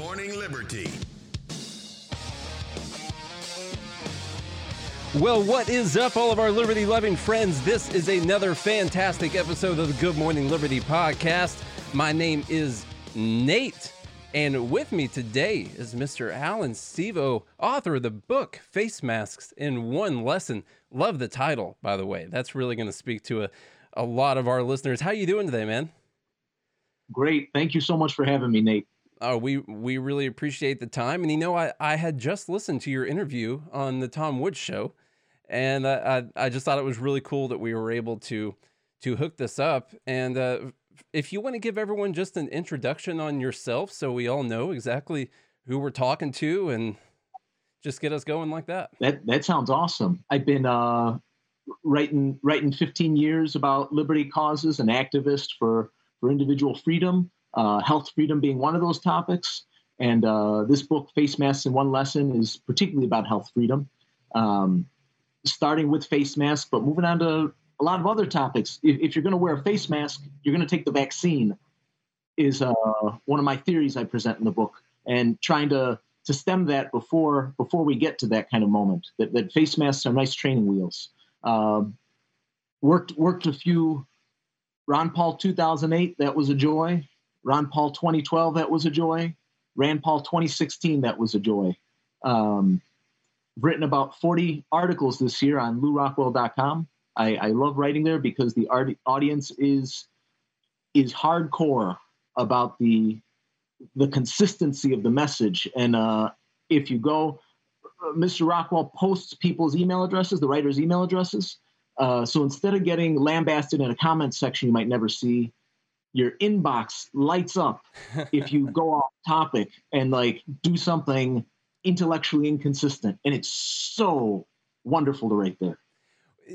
Morning Liberty. Well, what is up, all of our liberty loving friends? This is another fantastic episode of the Good Morning Liberty podcast. My name is Nate, and with me today is Mr. Allan Stevo, author of the book Face Masks in One Lesson. Love the title, by the way. That's really going to speak to a, a lot of our listeners. How are you doing today, man? Great. Thank you so much for having me, Nate. Oh, we we really appreciate the time. And you know, I, I had just listened to your interview on the Tom Woods show, and I, I, I just thought it was really cool that we were able to to hook this up. And uh, if you want to give everyone just an introduction on yourself, so we all know exactly who we're talking to, and just get us going like that. That that sounds awesome. I've been uh, writing writing 15 years about liberty causes, an activist for for individual freedom uh, health freedom being one of those topics. And uh, this book, Face Masks in One Lesson, is particularly about health freedom, um, starting with face masks, but moving on to a lot of other topics. If, if you're going to wear a face mask, you're going to take the vaccine, is uh, one of my theories I present in the book, and trying to to stem that before before we get to that kind of moment. That, that face masks are nice training wheels. Um, worked worked a few Ron Paul 2008. That was a joy. Ron Paul 2012, that was a joy. Rand Paul 2016, that was a joy. Um, I've written about 40 articles this year on lewrockwell.com. I, I love writing there because the art, audience is is hardcore about the the consistency of the message. And uh, if you go, uh, Mr. Rockwell posts people's email addresses, the writers' email addresses. Uh, so instead of getting lambasted in a comment section you might never see, your inbox lights up if you go off topic and like do something intellectually inconsistent and it's so wonderful to write there.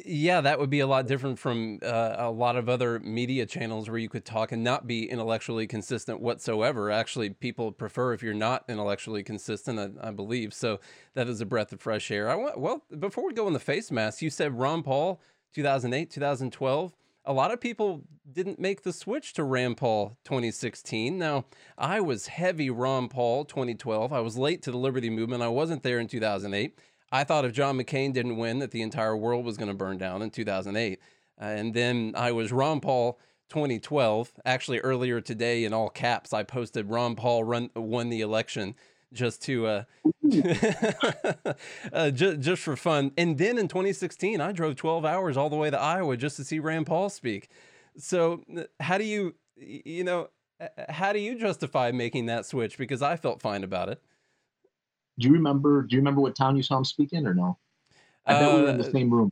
Yeah that would be a lot different from uh, a lot of other media channels where you could talk and not be intellectually consistent whatsoever. Actually people prefer if you're not intellectually consistent i, I believe. So that is a breath of fresh air. I want well before we go on the face mask you said ron paul 2008 2012 a lot of people didn't make the switch to Rand Paul 2016. Now, I was heavy Ron Paul 2012. I was late to the Liberty Movement. I wasn't there in 2008. I thought if John McCain didn't win, that the entire world was going to burn down in 2008. Uh, and then I was Ron Paul 2012. Actually, earlier today, in all caps, I posted Ron Paul run, won the election just to uh, uh just, just for fun. And then in 2016, I drove 12 hours all the way to Iowa just to see Rand Paul speak. So how do you you know how do you justify making that switch? Because I felt fine about it. Do you remember? Do you remember what town you saw him speak in, or no? I bet uh, we were in the uh, same room.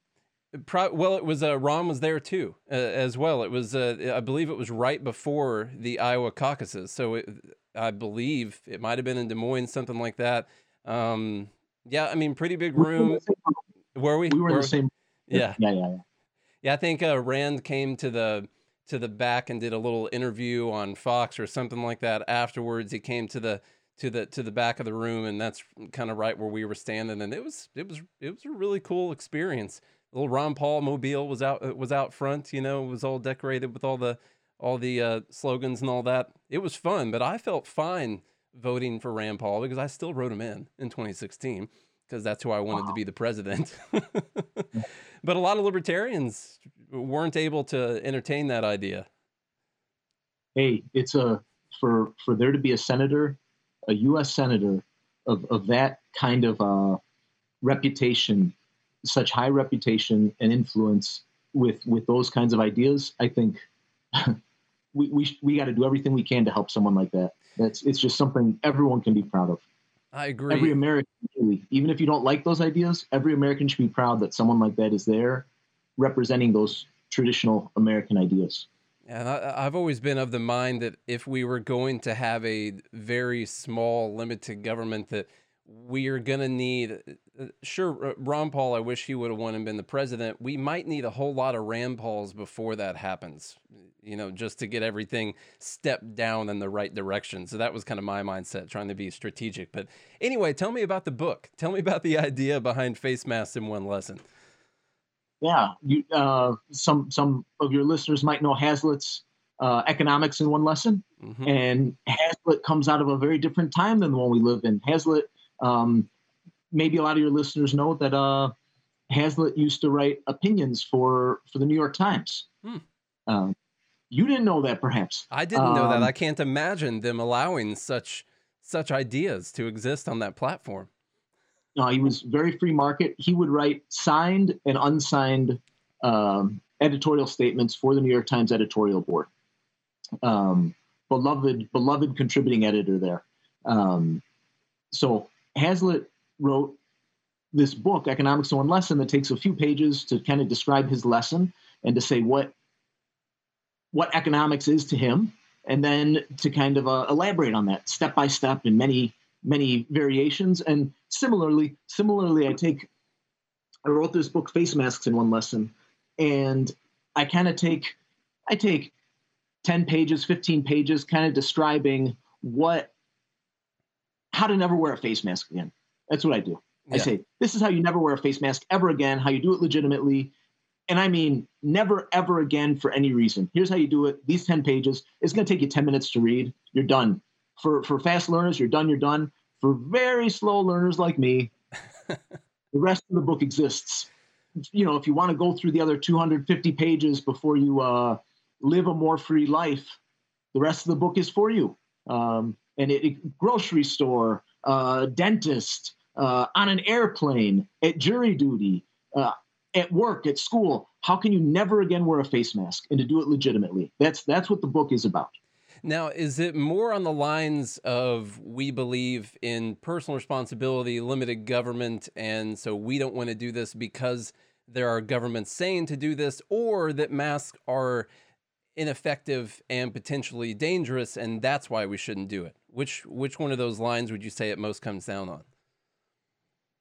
Pro- well, it was uh, Ron was there too, uh, as well. It was, uh, I believe, it was right before the Iowa caucuses. So it, I believe it might have been in Des Moines, something like that. Um, yeah, I mean, pretty big room. Were we? We were in the same. Yeah. Yeah, yeah, yeah. Yeah, I think uh, Rand came to the to the back and did a little interview on Fox or something like that. Afterwards, he came to the to the to the back of the room, and that's kind of right where we were standing. And it was it was it was a really cool experience. Little Ron Paul mobile was out was out front. You know, it was all decorated with all the all the uh, slogans and all that. It was fun, but I felt fine voting for Rand Paul because I still wrote him in in 2016 because that's who I wanted wow. to be the president. but a lot of libertarians weren't able to entertain that idea. Hey, it's a for for there to be a senator, a U.S. senator of of that kind of uh, reputation, such high reputation and influence with with those kinds of ideas. I think we we, we got to do everything we can to help someone like that. That's it's just something everyone can be proud of. I agree. Every American, even if you don't like those ideas, every American should be proud that someone like that is there, representing those traditional American ideas. And I, have always been of the mind that if we were going to have a very small, limited government, that we are going to need. Uh, sure, Ron Paul, I wish he would have won and been the president. We might need a whole lot of Rand Pauls before that happens, you know, just to get everything stepped down in the right direction. So that was kind of my mindset, trying to be strategic. But anyway, tell me about the book. Tell me about the idea behind Face Masks in One Lesson. Yeah, you, uh, some some of your listeners might know Hazlitt's uh, Economics in One Lesson. Mm-hmm. And Hazlitt comes out of a very different time than the one we live in. Hazlitt, um, maybe a lot of your listeners know that uh, Hazlitt used to write opinions for, for the New York Times. Hmm. Um, you didn't know that, perhaps. I didn't know that. Um, I can't imagine them allowing such such ideas to exist on that platform. No, he was very free market. He would write signed and unsigned um, editorial statements for the New York Times editorial board. Um, beloved, beloved contributing editor there. Um, so Hazlitt wrote this book, Economics in One Lesson, that takes a few pages to kind of describe his lesson and to say what what economics is to him, and then to kind of uh, elaborate on that step by step in many many variations. And similarly, similarly, I take I wrote this book, Face Masks in One Lesson, and I kind of take I take 10 pages, 15 pages, kind of describing what how to never wear a face mask again. That's what I do. Yeah. I say, this is how you never wear a face mask ever again, how you do it legitimately. And I mean, never, ever again for any reason. Here's how you do it. These 10 pages, it's going to take you 10 minutes to read. You're done. For, for fast learners, you're done, you're done. For very slow learners like me, the rest of the book exists you know, if you want to go through the other 250 pages before you uh, live a more free life, the rest of the book is for you. Um, and it, it, grocery store, uh, dentist, uh, on an airplane, at jury duty, uh, at work, at school. How can you never again wear a face mask and to do it legitimately? That's that's what the book is about. Now, is it more on the lines of we believe in personal responsibility, limited government, and so we don't want to do this because there are governments saying to do this, or that masks are ineffective and potentially dangerous, and that's why we shouldn't do it? Which which one of those lines would you say it most comes down on?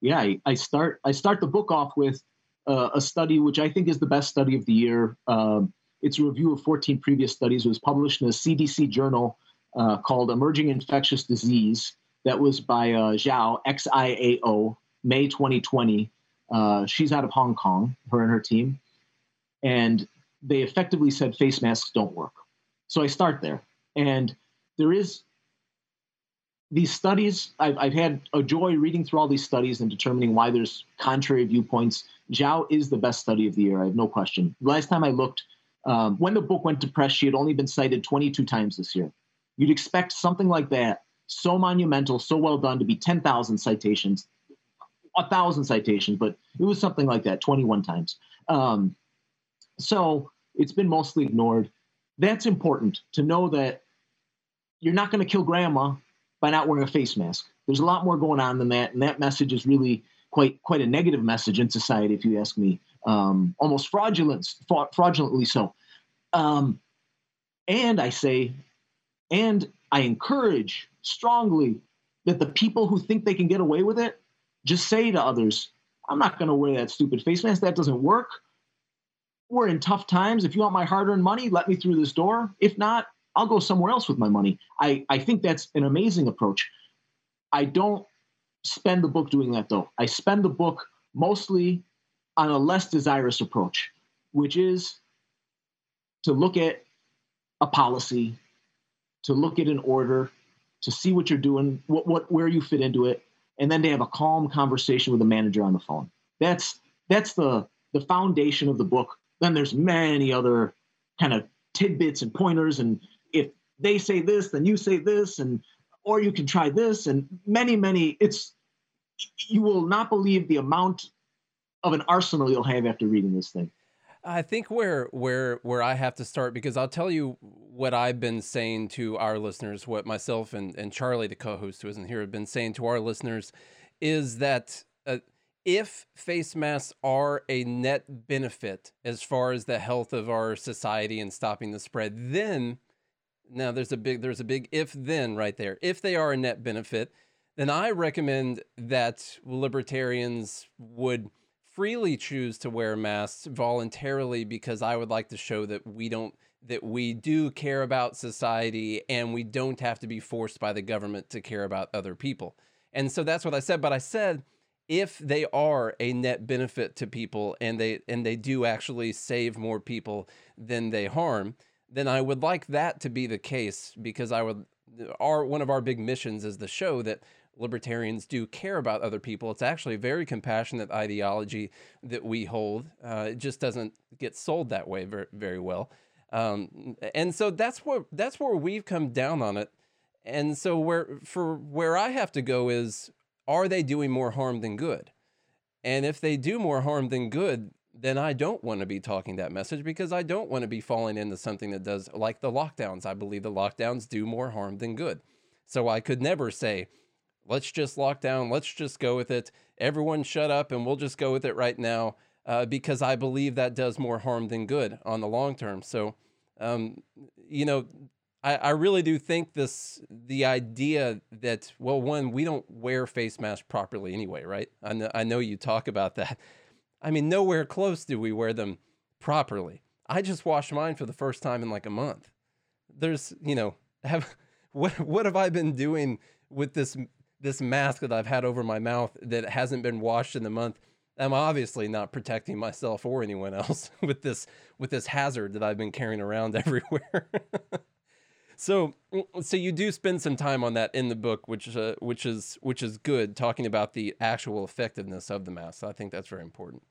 Yeah, I, I start I start the book off with uh, a study which I think is the best study of the year. Um, it's a review of 14 previous studies. It was published in a CDC journal uh, called Emerging Infectious Disease. That was by uh, Xiao, X I A O, May 2020. Uh, she's out of Hong Kong, her and her team. And they effectively said face masks don't work. So I start there. And there is these studies, I've, I've had a joy reading through all these studies and determining why there's contrary viewpoints. Xiao is the best study of the year, I have no question. Last time I looked, um, when the book went to press, she had only been cited 22 times this year. You'd expect something like that, so monumental, so well done, to be 10,000 citations, a thousand citations, but it was something like that, 21 times. Um, so it's been mostly ignored. That's important to know that you're not going to kill grandma by not wearing a face mask. There's a lot more going on than that, and that message is really quite quite a negative message in society, if you ask me um, almost fraudulent, fraudulently so. Um, and I say, and I encourage strongly that the people who think they can get away with it just say to others, I'm not going to wear that stupid face mask. That doesn't work. We're in tough times. If you want my hard earned money, let me through this door. If not, I'll go somewhere else with my money. I, I think that's an amazing approach. I don't spend the book doing that, though. I spend the book mostly on a less desirous approach, which is to look at a policy, to look at an order, to see what you're doing, what, what where you fit into it, and then to have a calm conversation with the manager on the phone. That's that's the the foundation of the book. Then there's many other kind of tidbits and pointers, and they say this, then you say this, and or you can try this, and many many. It's you will not believe the amount of an arsenal you'll have after reading this thing. I think where where where I have to start because I'll tell you what I've been saying to our listeners, what myself and, and Charlie, the co-host who isn't here, have been saying to our listeners, is that uh, if face masks are a net benefit as far as the health of our society and stopping the spread, then now there's a big there's a big if then right there. If they are a net benefit, then I recommend that libertarians would freely choose to wear masks voluntarily because I would like to show that we don't that we do care about society and we don't have to be forced by the government to care about other people. And so that's what I said, but I said if they are a net benefit to people and they and they do actually save more people than they harm, then I would like that to be the case because I would our one of our big missions is the show that libertarians do care about other people. It's actually a very compassionate ideology that we hold. Uh, it just doesn't get sold that way very, very well. Um, and so that's where that's where we've come down on it. And so where for where I have to go is are they doing more harm than good? And if they do more harm than good, then I don't want to be talking that message because I don't want to be falling into something that does like the lockdowns. I believe the lockdowns do more harm than good. So I could never say, let's just lock down, let's just go with it. Everyone shut up and we'll just go with it right now uh, because I believe that does more harm than good on the long term. So, um, you know, I, I really do think this the idea that well, one, we don't wear face masks properly anyway, right? I know, I know you talk about that. I mean, nowhere close do we wear them properly. I just washed mine for the first time in like a month. There's, you know, have what what have I been doing with this this mask that I've had over my mouth that hasn't been washed in a month? I'm obviously not protecting myself or anyone else with this with this hazard that I've been carrying around everywhere. so so you do spend some time on that in the book, which uh, which is which is good, talking about the actual effectiveness of the mask. I think that's very important.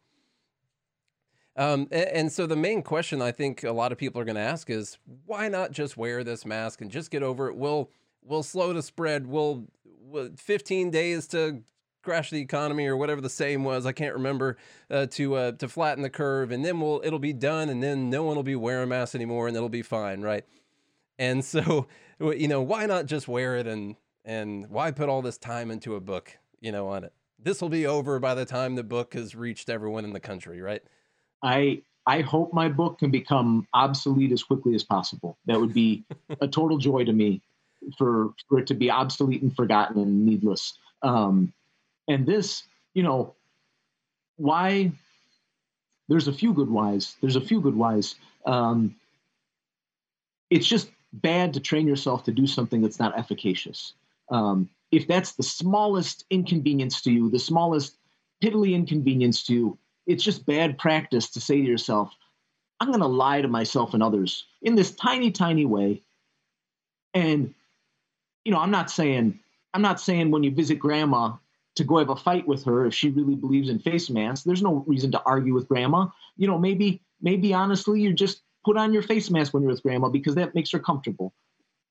Um, and, so the main question I think a lot of people are going to ask is why not just wear this mask and just get over it? We'll we'll slow the spread. We'll, we'll 15 days to crash the economy or whatever the saying was. I can't remember uh, to uh, to flatten the curve, and then we'll it'll be done, and then no one will be wearing masks anymore, and it'll be fine, right? And so you know why not just wear it and and why put all this time into a book you know on it? This will be over by the time the book has reached everyone in the country, right? I I hope my book can become obsolete as quickly as possible. That would be a total joy to me for for it to be obsolete and forgotten and needless. Um, and this, you know, why? There's a few good whys. There's a few good whys. Um, it's just bad to train yourself to do something that's not efficacious. Um, if that's the smallest inconvenience to you, the smallest piddly inconvenience to you, it's just bad practice to say to yourself, I'm going to lie to myself and others in this tiny, tiny way. And, you know, I'm not saying, I'm not saying when you visit grandma to go have a fight with her if she really believes in face masks. There's no reason to argue with grandma. You know, maybe, maybe honestly, you just put on your face mask when you're with grandma because that makes her comfortable.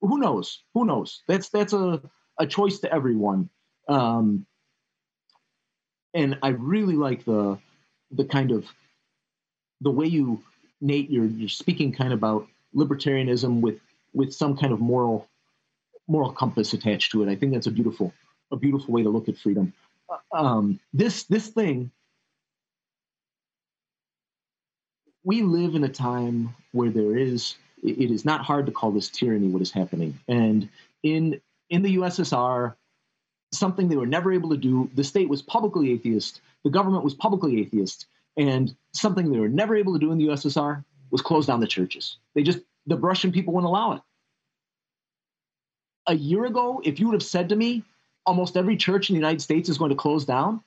Who knows? Who knows? That's, that's a, a choice to everyone. Um, and I really like the, the kind of the way you Nate you're you're speaking kind of about libertarianism with with some kind of moral moral compass attached to it. I think that's a beautiful a beautiful way to look at freedom. Um, this this thing we live in a time where there is it is not hard to call this tyranny what is happening and in in the ussr something they were never able to do the state was publicly atheist the government was publicly atheist, and something they were never able to do in the USSR was close down the churches. They just the Russian people wouldn't allow it. A year ago, if you would have said to me, almost every church in the United States is going to close down,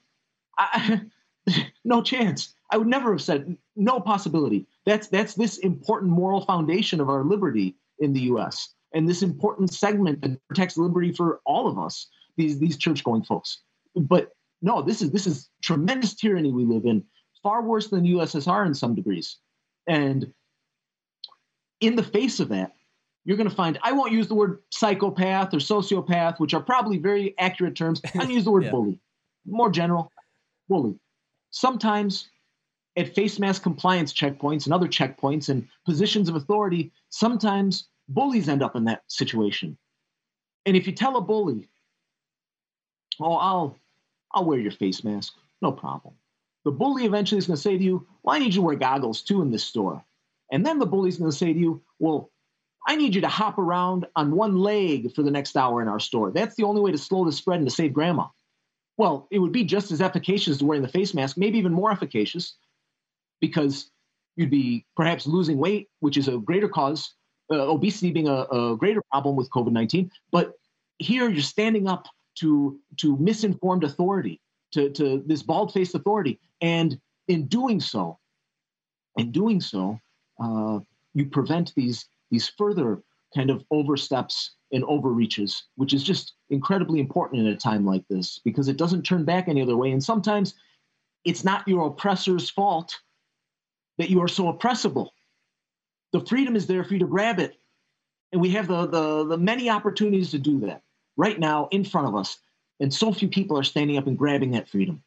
I, no chance. I would never have said no possibility. That's that's this important moral foundation of our liberty in the U.S. and this important segment that protects liberty for all of us. These these church going folks, but no, this is this is tremendous tyranny we live in, far worse than the USSR in some degrees. And in the face of that, you're going to find I won't use the word psychopath or sociopath, which are probably very accurate terms. I'm going to use the word yeah. bully, more general, bully. Sometimes at face mask compliance checkpoints and other checkpoints and positions of authority, sometimes bullies end up in that situation. And if you tell a bully, oh, I'll I'll wear your face mask. No problem. The bully eventually is going to say to you, Well, I need you to wear goggles too in this store. And then the bully's going to say to you, Well, I need you to hop around on one leg for the next hour in our store. That's the only way to slow the spread and to save grandma. Well, it would be just as efficacious as wearing the face mask, maybe even more efficacious, because you'd be perhaps losing weight, which is a greater cause, uh, obesity being a, a greater problem with COVID 19. But here you're standing up to to misinformed authority, to, to this bald-faced authority. And in doing so, in doing so, uh, you prevent these these further kind of oversteps and overreaches, which is just incredibly important in a time like this because it doesn't turn back any other way. And sometimes it's not your oppressor's fault that you are so oppressible. The freedom is there for you to grab it. And we have the, the, the many opportunities to do that right now in front of us. And so few people are standing up and grabbing that freedom.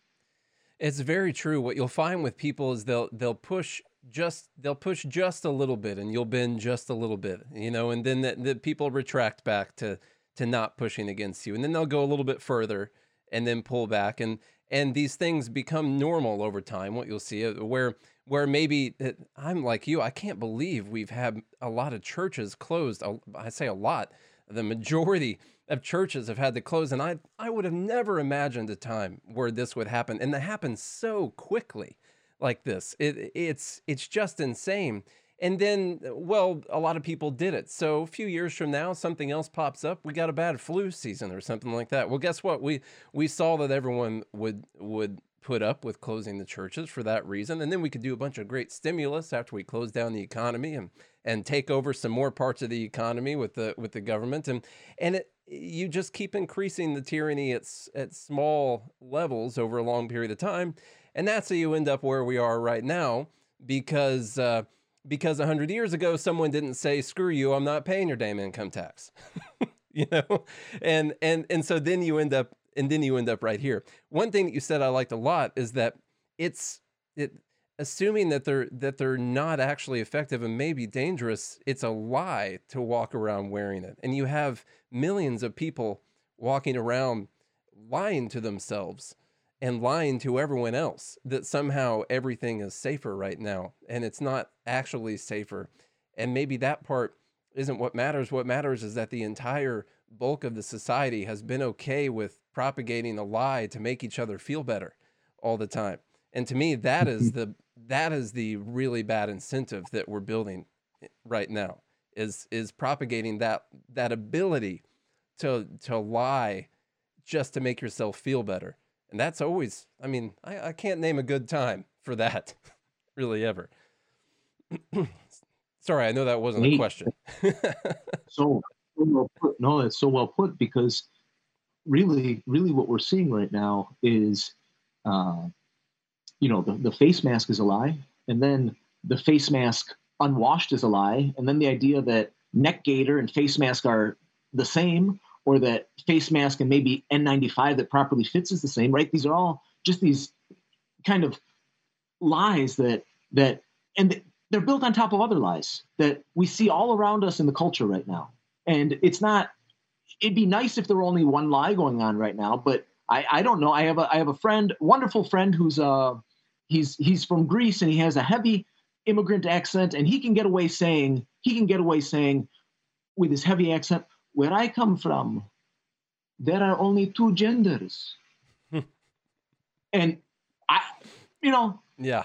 It's very true. What you'll find with people is they'll they'll push just they'll push just a little bit and you'll bend just a little bit, you know, and then the, the people retract back to to not pushing against you. And then they'll go a little bit further and then pull back and and these things become normal over time. What you'll see uh, where where maybe I'm like you, I can't believe we've had a lot of churches closed. I say a lot. The majority of churches have had to close and I I would have never imagined a time where this would happen and it happens so quickly like this. It it's it's just insane. And then, well, a lot of people did it. So a few years from now, something else pops up. We got a bad flu season or something like that. Well, guess what? We we saw that everyone would would put up with closing the churches for that reason, and then we could do a bunch of great stimulus after we close down the economy and and take over some more parts of the economy with the with the government and and it you just keep increasing the tyranny at at small levels over a long period of time and that's how you end up where we are right now because uh, because 100 years ago someone didn't say screw you i'm not paying your damn income tax. You know? And and and so then you end up and then you end up right here. One thing that you said i liked a lot is that it's it assuming that they're that they're not actually effective and maybe dangerous it's a lie to walk around wearing it and you have millions of people walking around lying to themselves and lying to everyone else that somehow everything is safer right now and it's not actually safer. And maybe that part isn't what matters. What matters is that the entire bulk of the society has been okay with propagating a lie to make each other feel better all the time. And to me, that is the that is the really bad incentive that we're building right now is is propagating that that ability to to lie just to make yourself feel better and that's always, I mean, I, I can't name a good time for that, really ever. Sorry, I know that wasn't a question. so, so well put. No, it's so well put because really, really what we're seeing right now is, uh, you know, the, the face mask is a lie. And then the face mask unwashed is a lie. And then the idea that neck gaiter and face mask are the same or that face mask and maybe N95 that properly fits is the same, right? These are all just these kind of lies that that and they're built on top of other lies that we see all around us in the culture right now. And it's not it'd be nice if there were only one lie going on right now, but I, I don't know. I have a I have a friend, wonderful friend who's uh he's he's from Greece and he has a heavy immigrant accent and he can get away saying he can get away saying with his heavy accent, where I come from, there are only two genders. and I, you know, yeah,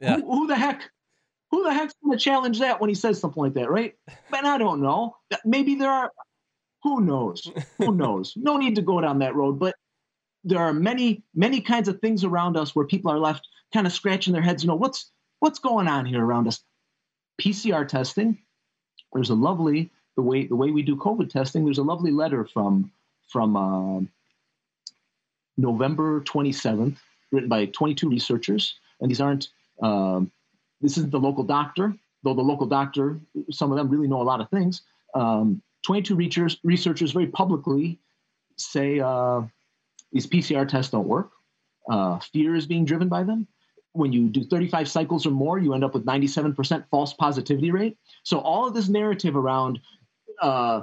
yeah. Who, who, the heck, who the heck's going to challenge that when he says something like that, right? But I don't know. Maybe there are. Who knows? who knows? No need to go down that road. But there are many, many kinds of things around us where people are left kind of scratching their heads. You know, what's what's going on here around us? PCR testing. There's a lovely the way the way we do COVID testing. There's a lovely letter from from uh, November 27th, written by 22 researchers, and these aren't. Um, this isn't the local doctor, though the local doctor, some of them really know a lot of things. Um, 22 researchers, researchers very publicly say uh, these PCR tests don't work. Uh, fear is being driven by them. When you do 35 cycles or more, you end up with 97% false positivity rate. So all of this narrative around uh,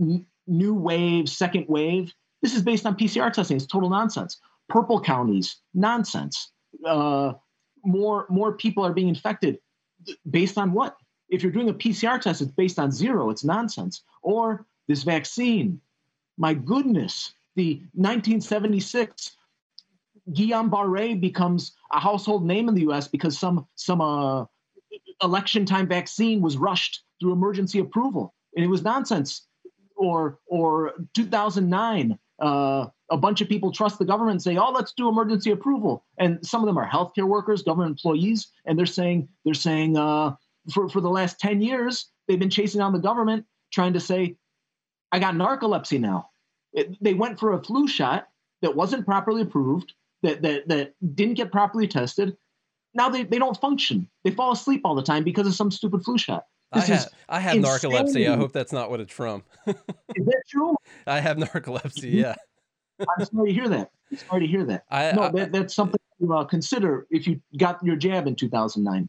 n- new wave, second wave. This is based on PCR testing. It's total nonsense. Purple counties, nonsense. Uh, more more people are being infected based on what? If you're doing a PCR test, it's based on zero. It's nonsense. Or this vaccine. My goodness, the 1976 Guillain-Barré becomes a household name in the U.S. because some some uh, election time vaccine was rushed through emergency approval and it was nonsense. Or or 2009, uh, a bunch of people trust the government and say, "Oh, let's do emergency approval." And some of them are healthcare workers, government employees, and they're saying they're saying uh, for for the last 10 years they've been chasing down the government trying to say, I got narcolepsy now. It, they went for a flu shot that wasn't properly approved, that, that, that didn't get properly tested. Now they, they don't function. They fall asleep all the time because of some stupid flu shot. This I, ha- I have insane. narcolepsy. I hope that's not what it's from. is that true? I have narcolepsy. Yeah. I'm sorry to hear that. I'm sorry to hear that. I, no, I, that, that's something to uh, consider if you got your jab in 2009.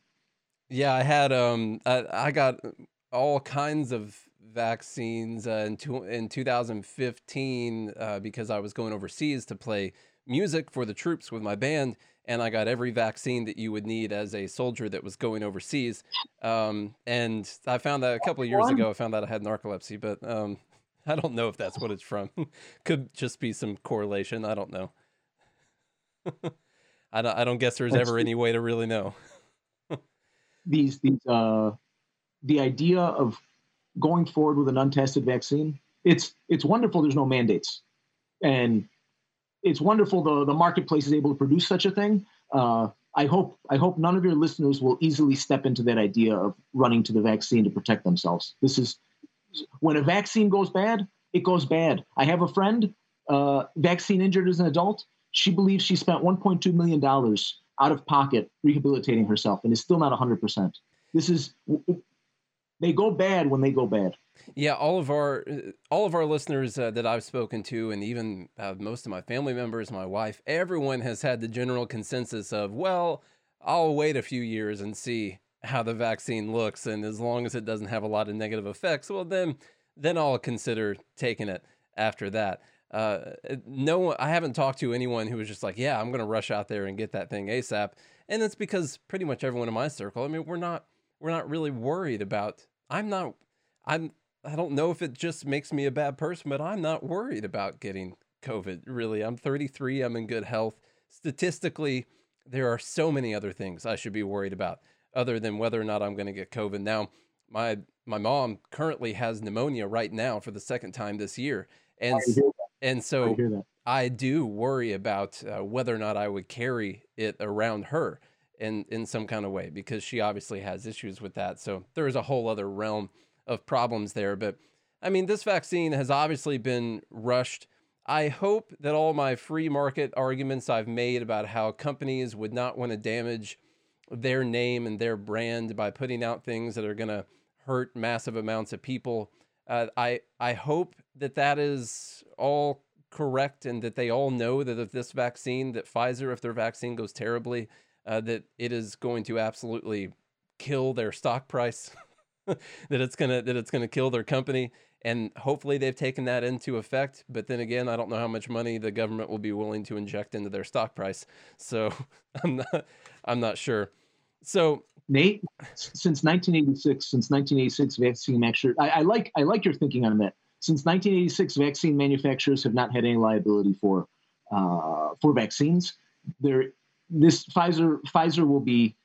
Yeah, I had um, I, I got all kinds of vaccines uh, in, two, in 2015 uh, because I was going overseas to play music for the troops with my band, and I got every vaccine that you would need as a soldier that was going overseas. Um, and I found that a couple of years ago, I found out I had narcolepsy, but um, I don't know if that's what it's from. Could just be some correlation. I don't know. I don't. I don't guess there's ever any way to really know. these these uh, the idea of going forward with an untested vaccine. It's it's wonderful. There's no mandates, and it's wonderful the the marketplace is able to produce such a thing. Uh, I hope I hope none of your listeners will easily step into that idea of running to the vaccine to protect themselves. This is when a vaccine goes bad, it goes bad. I have a friend, uh, vaccine injured as an adult. She believes she spent 1.2 million dollars out of pocket rehabilitating herself, and is still not 100. percent This is they go bad when they go bad. Yeah, all of our all of our listeners uh, that I've spoken to, and even uh, most of my family members, my wife, everyone has had the general consensus of, well, I'll wait a few years and see how the vaccine looks, and as long as it doesn't have a lot of negative effects, well, then then I'll consider taking it after that. Uh, no one, I haven't talked to anyone who was just like, yeah, I'm going to rush out there and get that thing ASAP, and it's because pretty much everyone in my circle. I mean, we're not we're not really worried about. I'm not. I'm. I don't know if it just makes me a bad person, but I'm not worried about getting COVID. Really, I'm 33. I'm in good health. Statistically, there are so many other things I should be worried about other than whether or not I'm going to get COVID. Now, my my mom currently has pneumonia right now for the second time this year, and and so I, I, do worry about uh, whether or not I would carry it around her in in some kind of way because she obviously has issues with that. So there is a whole other realm of problems there. But I mean, this vaccine has obviously been rushed. I hope that all my free market arguments I've made about how companies would not want to damage their name and their brand by putting out things that are going to hurt massive amounts of people. Uh, I I hope that that is all correct and that they all know that if this vaccine, that Pfizer, if their vaccine goes terribly, uh, that it is going to absolutely kill their stock price, that it's gonna that it's gonna kill their company, and hopefully they've taken that into effect. But then again, I don't know how much money the government will be willing to inject into their stock price, so I'm not I'm not sure. So Nate, since 1986, since 1986, vaccine manufacturers. I, I, like I like your thinking on that. Since 1986, vaccine manufacturers have not had any liability for uh, for vaccines. There, this Pfizer Pfizer will be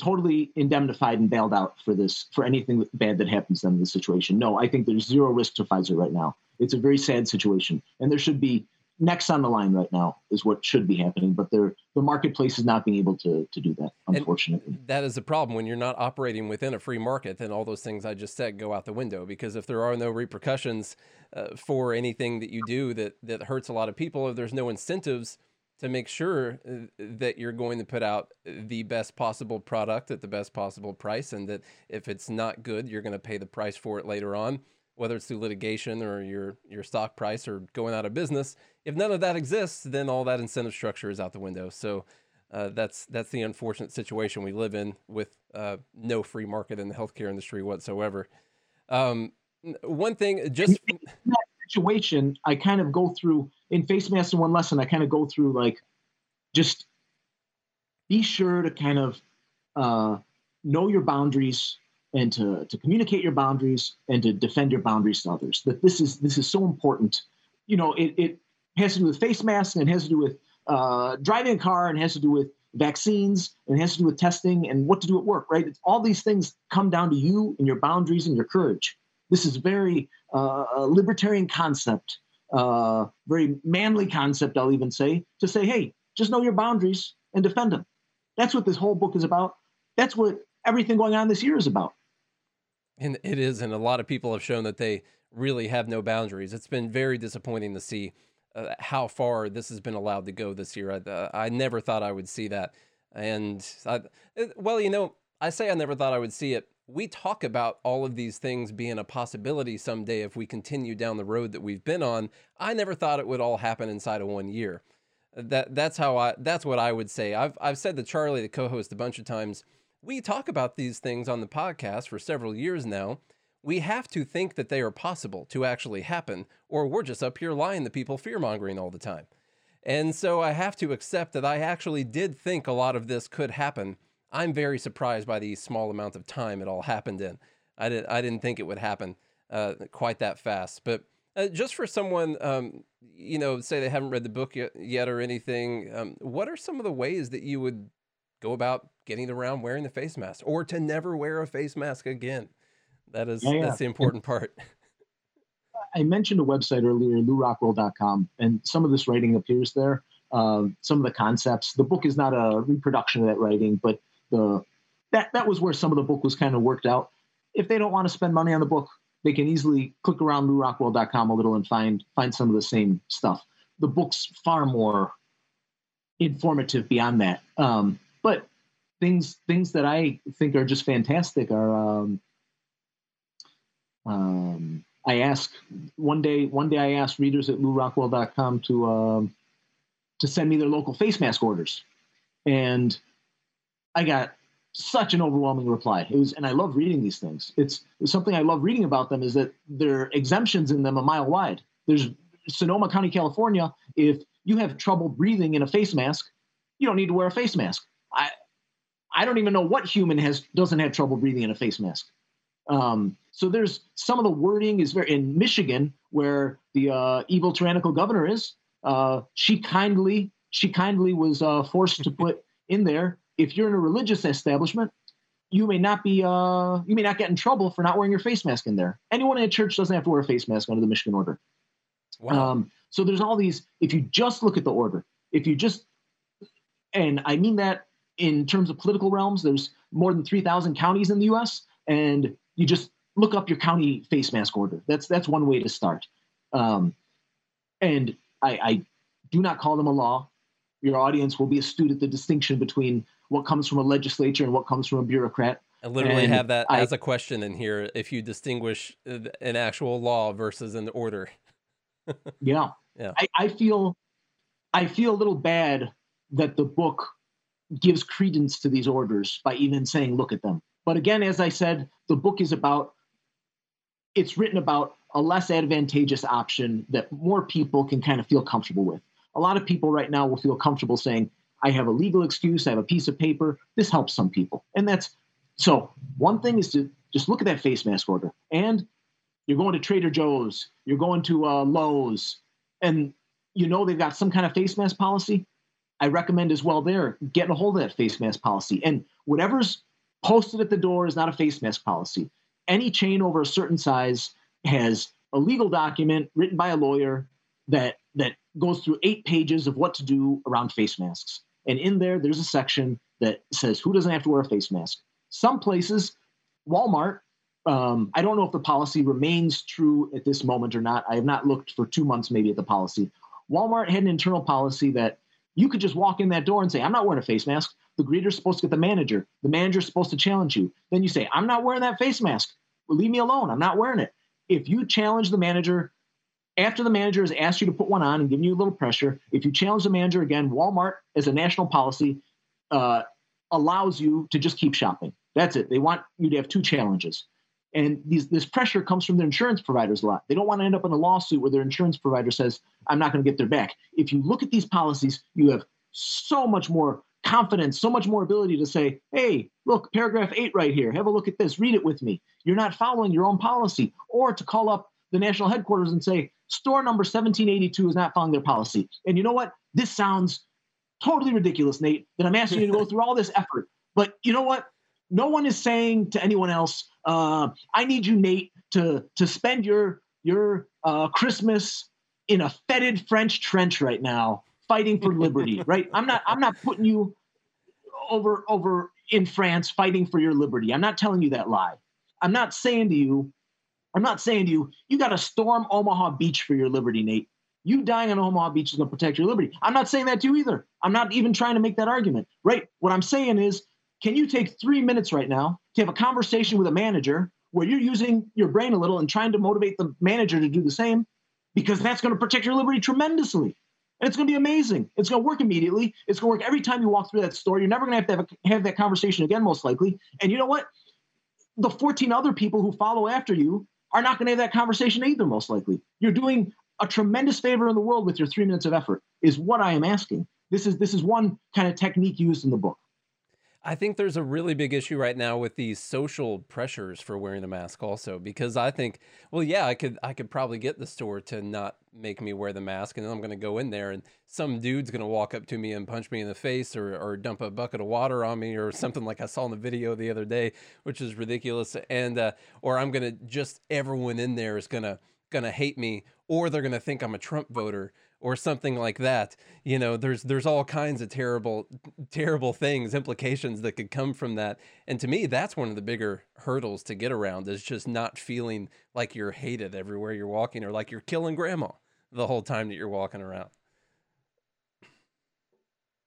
totally indemnified and bailed out for this for anything bad that happens to them in this situation. No, I think there's zero risk to Pfizer right now. It's a very sad situation, and there should be next on the line right now is what should be happening, but the marketplace is not being able to to do that, unfortunately. And that is a problem when you're not operating within a free market. Then all those things I just said go out the window because if there are no repercussions uh, for anything that you do that that hurts a lot of people, if there's no incentives to make sure uh, that you're going to put out the best possible product at the best possible price, and that if it's not good, you're going to pay the price for it later on whether it's through litigation or your your stock price or going out of business. If none of that exists, then all that incentive structure is out the window. So uh, that's that's the unfortunate situation we live in with uh, no free market in the healthcare industry whatsoever. Um, one thing, just situation, I kind of go through in face mask one lesson. I kind of go through like just be sure to kind of uh, know your boundaries and to, to communicate your boundaries and to defend your boundaries to others. That this is this is so important. You know, it, it has to do with face masks and it has to do with uh, driving a car and it has to do with vaccines and it has to do with testing and what to do at work, right? It's, all these things come down to you and your boundaries and your courage. This is very uh, libertarian concept, uh, very manly concept, I'll even say, to say, hey, just know your boundaries and defend them. That's what this whole book is about. That's what everything going on this year is about. And it is, and a lot of people have shown that they really have no boundaries. It's been very disappointing to see uh, how far this has been allowed to go this year. I, uh, I never thought I would see that, and I, well, you know, I say I never thought I would see it. We talk about all of these things being a possibility someday if we continue down the road that we've been on. I never thought it would all happen inside of one year. That that's how I that's what I would say. I've I've said to Charlie, the co-host, a bunch of times. We talk about these things on the podcast for several years now we have to think that they are possible to actually happen, or we're just up here lying to people fear mongering all the time. And so I have to accept that I actually did think a lot of this could happen. I'm very surprised by the small amount of time it all happened in. I, did, I didn't think it would happen uh, quite that fast. But uh, just for someone, um, you know, say they haven't read the book yet, yet or anything, um, what are some of the ways that you would go about getting around wearing the face mask or to never wear a face mask again? That is yeah, that's the important part. I mentioned a website earlier, lewrockwell.com, and some of this writing appears there. Uh, some of the concepts. The book is not a reproduction of that writing, but the that that was where some of the book was kind of worked out. If they don't want to spend money on the book, they can easily click around lewrockwell.com a little and find find some of the same stuff. The book's far more informative beyond that. Um, but things things that I think are just fantastic are um, um, I ask one day. One day, I asked readers at lewrockwell.com to um, to send me their local face mask orders, and I got such an overwhelming reply. It was, and I love reading these things. It's, it's something I love reading about them is that there are exemptions in them a mile wide. There's Sonoma County, California. If you have trouble breathing in a face mask, you don't need to wear a face mask. I I don't even know what human has doesn't have trouble breathing in a face mask. Um, so there's some of the wording is very in Michigan, where the uh, evil tyrannical governor is. Uh, she kindly she kindly was uh, forced to put in there if you're in a religious establishment, you may not be uh, you may not get in trouble for not wearing your face mask in there. Anyone in a church doesn't have to wear a face mask under the Michigan order. Wow. Um, so there's all these. If you just look at the order, if you just and I mean that in terms of political realms, there's more than 3,000 counties in the U.S. and you just look up your county face mask order. That's that's one way to start. Um, and I, I do not call them a law. Your audience will be astute at the distinction between what comes from a legislature and what comes from a bureaucrat. I literally and have that I, as a question in here. If you distinguish an actual law versus an order. yeah. Yeah. I, I feel I feel a little bad that the book gives credence to these orders by even saying, look at them. But again, as I said, the book is about, it's written about a less advantageous option that more people can kind of feel comfortable with. A lot of people right now will feel comfortable saying, I have a legal excuse, I have a piece of paper. This helps some people. And that's so one thing is to just look at that face mask order. And you're going to Trader Joe's, you're going to uh, Lowe's, and you know they've got some kind of face mask policy. I recommend as well there getting a hold of that face mask policy. And whatever's posted at the door is not a face mask policy. Any chain over a certain size has a legal document written by a lawyer that that goes through eight pages of what to do around face masks. And in there, there's a section that says who doesn't have to wear a face mask. Some places, Walmart, um, I don't know if the policy remains true at this moment or not. I have not looked for two months maybe at the policy. Walmart had an internal policy that you could just walk in that door and say, I'm not wearing a face mask. The greeter's supposed to get the manager. The manager's supposed to challenge you. Then you say, I'm not wearing that face mask. Leave me alone. I'm not wearing it. If you challenge the manager after the manager has asked you to put one on and given you a little pressure, if you challenge the manager again, Walmart, as a national policy, uh, allows you to just keep shopping. That's it. They want you to have two challenges. And these, this pressure comes from their insurance providers a lot. They don't want to end up in a lawsuit where their insurance provider says, I'm not going to get their back. If you look at these policies, you have so much more confidence, so much more ability to say, hey, look, paragraph eight right here. Have a look at this. Read it with me. You're not following your own policy. Or to call up the national headquarters and say, store number 1782 is not following their policy. And you know what? This sounds totally ridiculous, Nate, that I'm asking you to go through all this effort. But you know what? No one is saying to anyone else, uh, I need you, Nate, to to spend your your uh, Christmas in a fetid French trench right now, fighting for liberty. right? I'm not I'm not putting you over over in France fighting for your liberty. I'm not telling you that lie. I'm not saying to you, I'm not saying to you, you got to storm Omaha Beach for your liberty, Nate. You dying on Omaha Beach is going to protect your liberty. I'm not saying that to you either. I'm not even trying to make that argument, right? What I'm saying is, can you take three minutes right now to have a conversation with a manager where you're using your brain a little and trying to motivate the manager to do the same? Because that's going to protect your liberty tremendously. And it's going to be amazing. It's going to work immediately. It's going to work every time you walk through that store. You're never going to have to have, a, have that conversation again, most likely. And you know what? The 14 other people who follow after you are not going to have that conversation either, most likely. You're doing a tremendous favor in the world with your three minutes of effort, is what I am asking. This is this is one kind of technique used in the book. I think there's a really big issue right now with these social pressures for wearing a mask also because I think well yeah I could I could probably get the store to not make me wear the mask and then I'm going to go in there and some dude's going to walk up to me and punch me in the face or or dump a bucket of water on me or something like I saw in the video the other day which is ridiculous and uh, or I'm going to just everyone in there is going to going to hate me or they're going to think I'm a Trump voter or something like that. You know, there's there's all kinds of terrible terrible things, implications that could come from that. And to me, that's one of the bigger hurdles to get around is just not feeling like you're hated everywhere you're walking or like you're killing grandma the whole time that you're walking around.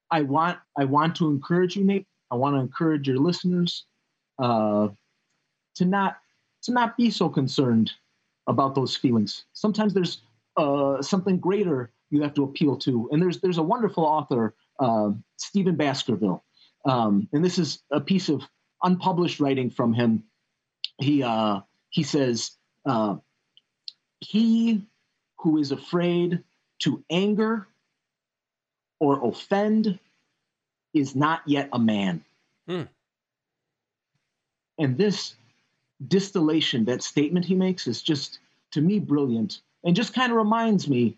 I want I want to encourage you, Nate. I want to encourage your listeners uh, to not to not be so concerned about those feelings. Sometimes there's uh, something greater you have to appeal to. And there's there's a wonderful author, uh, Stephen Baskerville, um, and this is a piece of unpublished writing from him. He uh, he says, uh, "He who is afraid to anger or offend is not yet a man." Hmm. And this distillation, that statement he makes, is just to me brilliant, and just kind of reminds me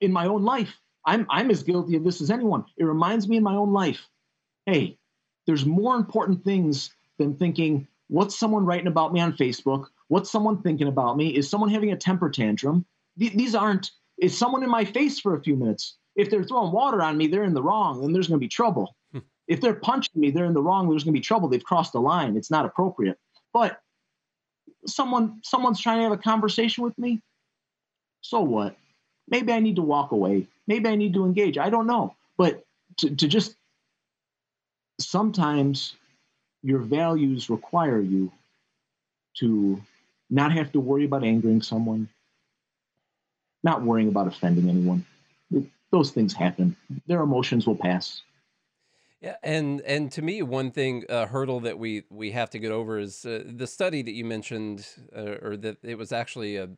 in my own life. I'm I'm as guilty of this as anyone. It reminds me in my own life. Hey, there's more important things than thinking what's someone writing about me on Facebook? What's someone thinking about me? Is someone having a temper tantrum? these aren't. Is someone in my face for a few minutes? If they're throwing water on me, they're in the wrong, and there's going to be trouble. Hmm. if they're punching me, they're in the wrong. There's going to be trouble. They've crossed the line. It's not appropriate. But someone someone's trying to have a conversation with me. So what? Maybe I need to walk away. Maybe I need to engage. I don't know. But to, to just sometimes your values require you to not have to worry about angering someone, not worrying about offending anyone. Those things happen. Their emotions will pass. Yeah, and and to me, one thing a hurdle that we we have to get over is uh, the study that you mentioned, uh, or that it was actually a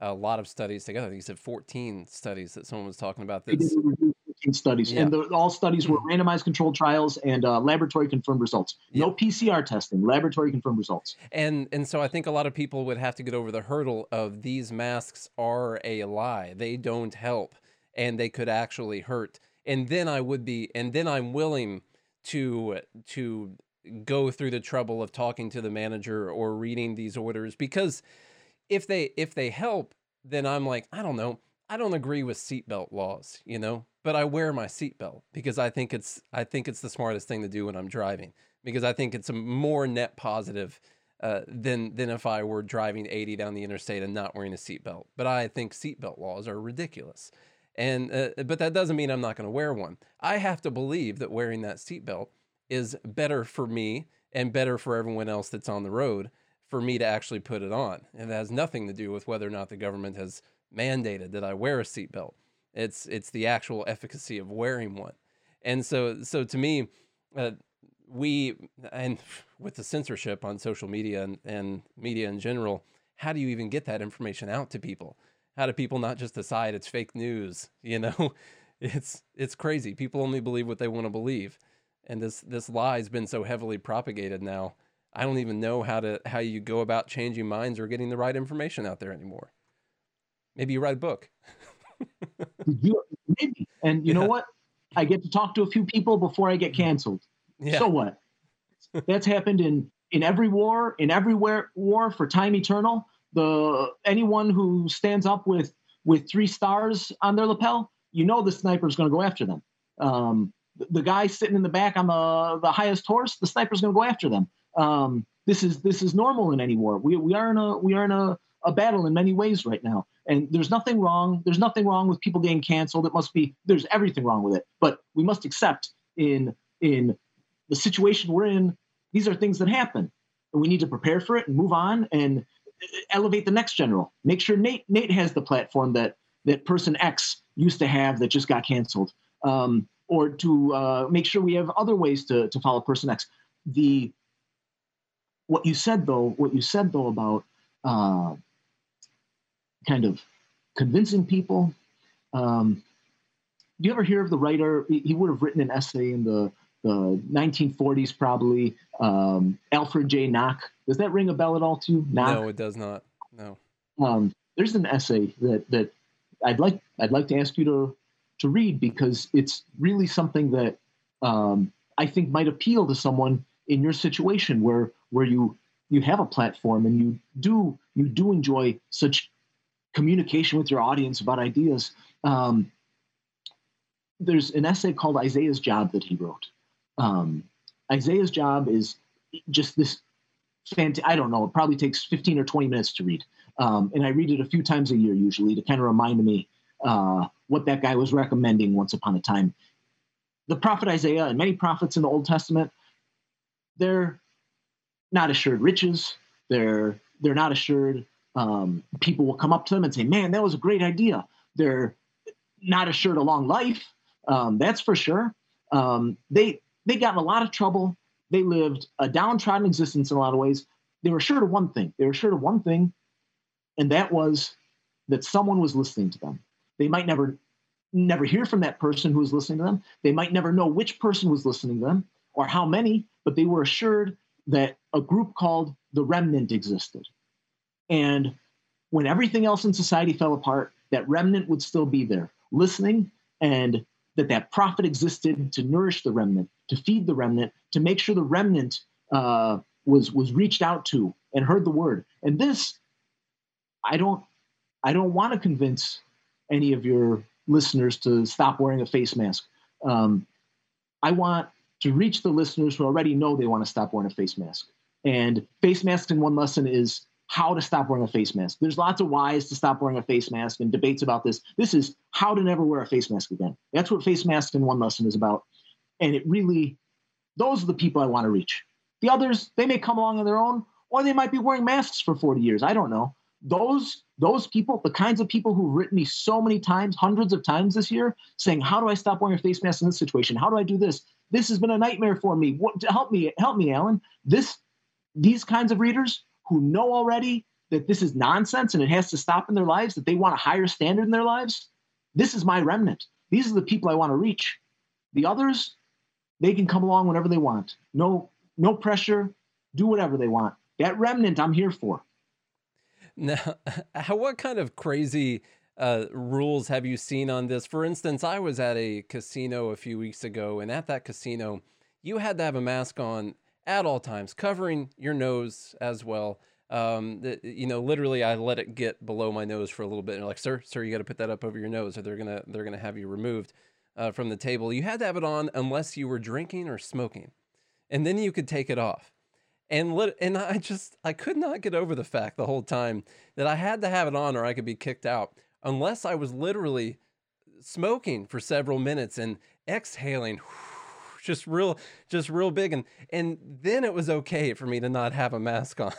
a lot of studies together. I think you said 14 studies that someone was talking about. This. 14 studies, yeah. and the, all studies were mm-hmm. randomized controlled trials and uh, laboratory confirmed results. No PCR testing, laboratory confirmed results. And and so I think a lot of people would have to get over the hurdle of these masks are a lie. They don't help, and they could actually hurt. And then I would be, and then I'm willing to to go through the trouble of talking to the manager or reading these orders because if they if they help, then I'm like, I don't know. I don't agree with seatbelt laws, you know, but I wear my seatbelt because I think it's I think it's the smartest thing to do when I'm driving because I think it's a more net positive uh, than than if I were driving 80 down the interstate and not wearing a seatbelt. But I think seatbelt laws are ridiculous, and uh, but that doesn't mean I'm not going to wear one. I have to believe that wearing that seatbelt is better for me and better for everyone else that's on the road for me to actually put it on. And it has nothing to do with whether or not the government has mandated that I wear a seatbelt. It's it's the actual efficacy of wearing one. And so so to me, uh, we and with the censorship on social media and, and media in general, how do you even get that information out to people? How do people not just decide it's fake news? You know, it's it's crazy. People only believe what they want to believe, and this this lie has been so heavily propagated now I don't even know how to how you go about changing minds or getting the right information out there anymore. Maybe you write a book. you, maybe. And you yeah. know what? I get to talk to a few people before I get canceled. Yeah. So what? That's happened in in every war, in every war, war for time eternal. The anyone who stands up with with three stars on their lapel, you know the sniper's going to go after them. Um, the, the guy sitting in the back on the the highest horse, the sniper's going to go after them. Um, this is this is normal in any war. We we are in a we are in a, a battle in many ways right now. And there's nothing wrong. There's nothing wrong with people getting canceled. It must be there's everything wrong with it. But we must accept in in the situation we're in, these are things that happen. And we need to prepare for it and move on and elevate the next general. Make sure Nate Nate has the platform that that person X used to have that just got canceled. Um, or to uh, make sure we have other ways to, to follow person X. The what you said though, what you said though about uh, kind of convincing people. Um, do you ever hear of the writer? He would have written an essay in the the 1940s, probably. Um, Albert Jay Nock. Does that ring a bell at all to you? No, it does not. No. Um, there's an essay that that I'd like I'd like to ask you to to read because it's really something that um, I think might appeal to someone in your situation where where you you have a platform and you do you do enjoy such communication with your audience about ideas. Um, there's an essay called Isaiah's Job that he wrote. Um, Isaiah's Job is just this fantastic. I don't know. It probably takes 15 or 20 minutes to read, um, and I read it a few times a year usually to kind of remind me uh, what that guy was recommending once upon a time. The prophet Isaiah and many prophets in the Old Testament, they're not assured riches. They're they're not assured um, people will come up to them and say, "Man, that was a great idea." They're not assured a long life. Um, that's for sure. Um, they they got in a lot of trouble. They lived a downtrodden existence in a lot of ways. They were assured of one thing. They were assured of one thing, and that was that someone was listening to them. They might never never hear from that person who was listening to them. They might never know which person was listening to them or how many, but they were assured that a group called the remnant existed. And when everything else in society fell apart, that remnant would still be there, listening, and that that prophet existed to nourish the remnant, to feed the remnant, to make sure the remnant uh, was was reached out to and heard the word. And this, I don't, I don't want to convince any of your listeners to stop wearing a face mask. Um, I want to reach the listeners who already know they want to stop wearing a face mask. And face masks in one lesson is how to stop wearing a face mask. There's lots of whys to stop wearing a face mask and debates about this. This is how to never wear a face mask again. That's what face masks in one lesson is about. And it really, those are the people I want to reach. The others, they may come along on their own, or they might be wearing masks for 40 years. I don't know those those people, the kinds of people who've written me so many times, hundreds of times this year, saying, "How do I stop wearing a face mask in this situation? How do I do this? This has been a nightmare for me. What help me? Help me, Allan." This these kinds of readers who know already that this is nonsense and it has to stop in their lives, that they want a higher standard in their lives. This is my remnant. These are the people I want to reach. The others, they can come along whenever they want. No, no pressure. Do whatever they want. That remnant, I'm here for. Now, how, what kind of crazy uh, rules have you seen on this? For instance, I was at a casino a few weeks ago, and at that casino, you had to have a mask on at all times, covering your nose as well. Um, the, you know, literally, I let it get below my nose for a little bit, and like, sir, sir, you got to put that up over your nose, or they're gonna they're gonna have you removed uh, from the table. You had to have it on unless you were drinking or smoking, and then you could take it off and lit- and I just I could not get over the fact the whole time that I had to have it on or I could be kicked out unless I was literally smoking for several minutes and exhaling just real just real big and and then it was okay for me to not have a mask on.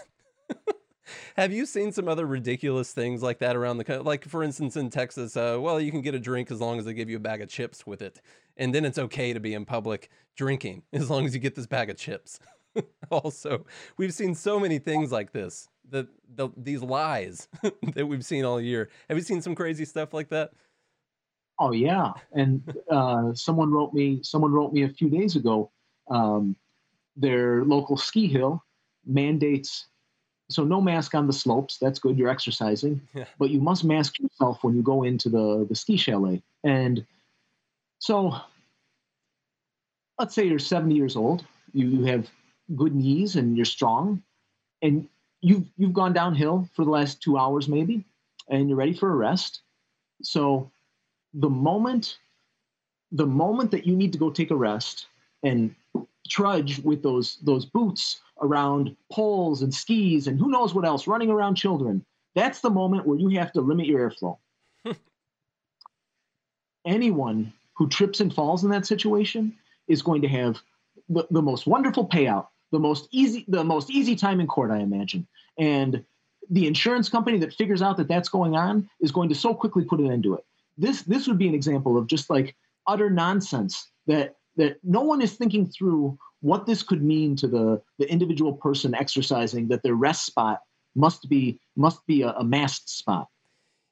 have you seen some other ridiculous things like that around the country? Like for instance in Texas, uh, well you can get a drink as long as they give you a bag of chips with it, and then it's okay to be in public drinking as long as you get this bag of chips. also, we've seen so many things like this. The, the these lies that we've seen all year. Have you seen some crazy stuff like that? Oh yeah, and uh, someone wrote me. Someone wrote me a few days ago. Um, their local ski hill mandates so no mask on the slopes. That's good. You're exercising, yeah. but you must mask yourself when you go into the the ski chalet. And so, let's say you're 70 years old. You, you have good knees and you're strong, and you've you've gone downhill for the last two hours maybe, and you're ready for a rest. So the moment the moment that you need to go take a rest and trudge with those those boots around poles and skis and who knows what else running around children that's the moment where you have to limit your airflow. Anyone who trips and falls in that situation is going to have the, the most wonderful payout the most easy the most easy time in court i imagine. And the insurance company that figures out that that's going on is going to so quickly put an end to it this this would be an example of just like utter nonsense that that no one is thinking through what this could mean to the the individual person exercising that their rest spot must be must be a, a masked spot.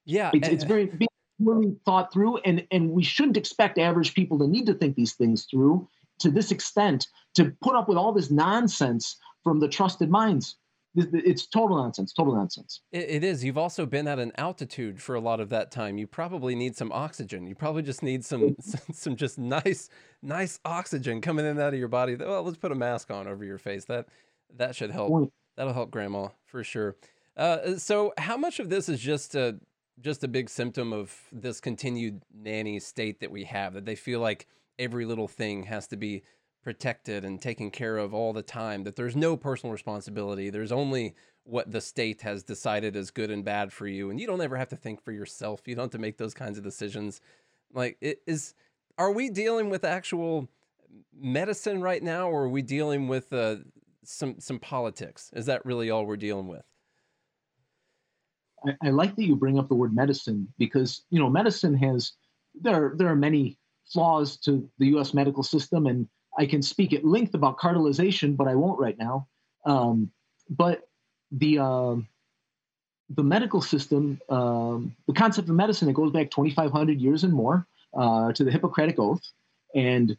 Yeah it's, it's very really thought through and and we shouldn't expect average people to need to think these things through to this extent to put up with all this nonsense from the trusted minds it's total nonsense total nonsense. It, it is. You've also been at an altitude for a lot of that time. You probably need some oxygen. You probably just need some some, some just nice nice oxygen coming in and out of your body. Well let's put a mask on over your face. That that should help. That'll help grandma for sure. Uh, so how much of this is just a just a big symptom of this continued nanny state that we have that they feel like every little thing has to be protected and taken care of all the time, that there's no personal responsibility. There's only what the state has decided is good and bad for you. And you don't ever have to think for yourself. You don't have to make those kinds of decisions. Like, it is, are we dealing with actual medicine right now, or are we dealing with uh, some, some politics? Is that really all we're dealing with? I, I like that you bring up the word medicine because, you know, medicine has, there, there are many flaws to the U.S. medical system, and I can speak at length about cartelization, but I won't right now. Um, but the uh, the medical system, um, the concept of medicine, it goes back 2,500 years and more uh, to the Hippocratic Oath, and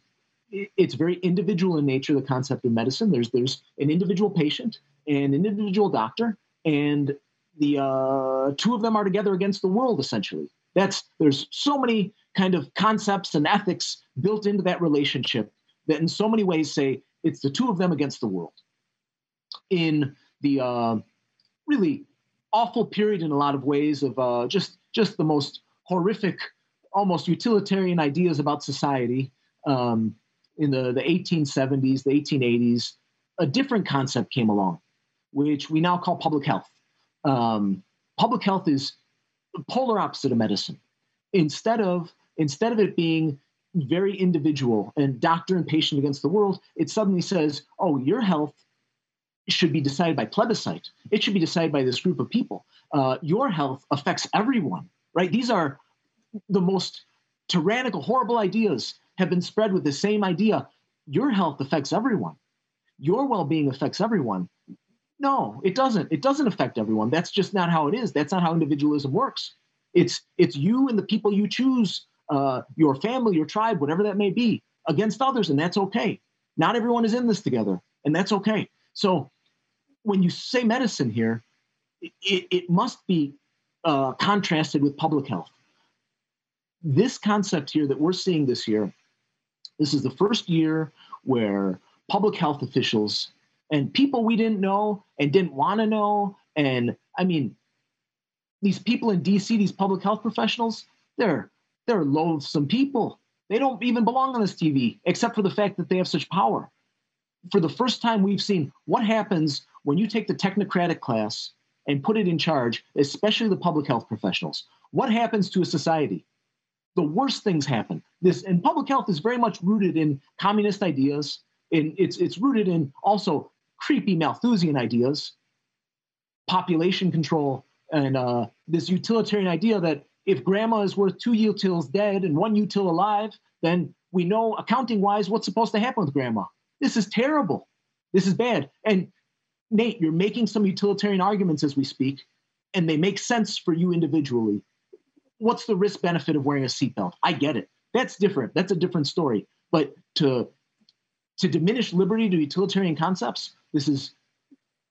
it's very individual in nature. The concept of medicine. There's there's an individual patient and an individual doctor, and the uh, two of them are together against the world essentially. That's there's so many kind of concepts and ethics built into that relationship that in so many ways say it's the two of them against the world. In the uh, really awful period in a lot of ways of uh, just just the most horrific, almost utilitarian ideas about society um, in the, the 1870s, the 1880s, a different concept came along, which we now call public health. Um, public health is the polar opposite of medicine. Instead of instead of it being very individual and doctor and patient against the world, it suddenly says, oh, your health should be decided by plebiscite. It should be decided by this group of people. Uh, your health affects everyone, right? These are the most tyrannical, horrible ideas have been spread with the same idea. Your health affects everyone. Your well being affects everyone. No, it doesn't. It doesn't affect everyone. That's just not how it is. That's not how individualism works. It's it's you and the people you choose, uh, your family, your tribe, whatever that may be, against others, and that's okay. Not everyone is in this together, and that's okay. So when you say medicine here, it, it must be uh, contrasted with public health. This concept here that we're seeing this year, this is the first year where public health officials and people we didn't know and didn't want to know. And I mean, these people in DC, these public health professionals, they're they're loathsome people. They don't even belong on this TV, except for the fact that they have such power. For the first time, we've seen what happens when you take the technocratic class and put it in charge, especially the public health professionals. What happens to a society? The worst things happen. This and public health is very much rooted in communist ideas. In it's it's rooted in also creepy Malthusian ideas, population control, and uh, this utilitarian idea that if grandma is worth two utils dead and one util alive, then we know accounting wise what's supposed to happen with grandma. This is terrible. This is bad. And Nate, you're making some utilitarian arguments as we speak, and they make sense for you individually. What's the risk benefit of wearing a seatbelt? I get it. That's different. That's a different story. But to to diminish liberty to utilitarian concepts, this is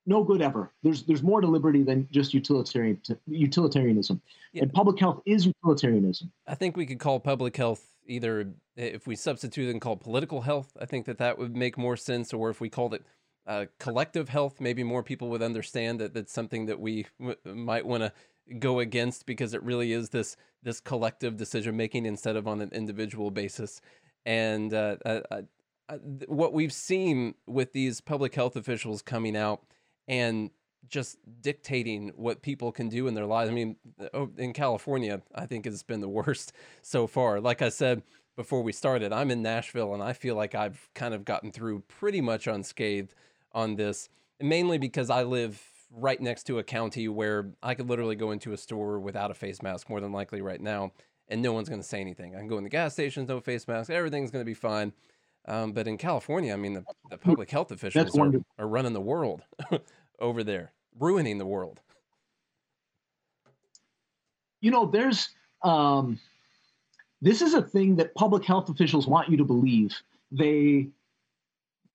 no good ever. There's there's more to liberty than just utilitarian utilitarianism, yeah. and public health is utilitarianism. I think we could call public health either if we substitute and call political health. I think that that would make more sense, or if we called it uh, collective health, maybe more people would understand that that's something that we w- might want to go against because it really is this this collective decision making instead of on an individual basis. And uh, I, uh, what we've seen with these public health officials coming out and just dictating what people can do in their lives. I mean, oh, in California, I think it's been the worst so far. Like I said before we started, I'm in Nashville and I feel like I've kind of gotten through pretty much unscathed on this, mainly because I live right next to a county where I could literally go into a store without a face mask, more than likely right now, and no one's going to say anything. I can go in the gas stations, no face mask, everything's going to be fine. Um, but in California, I mean, the, the public health officials are, are running the world over there, ruining the world. You know, there's um, this is a thing that public health officials want you to believe. They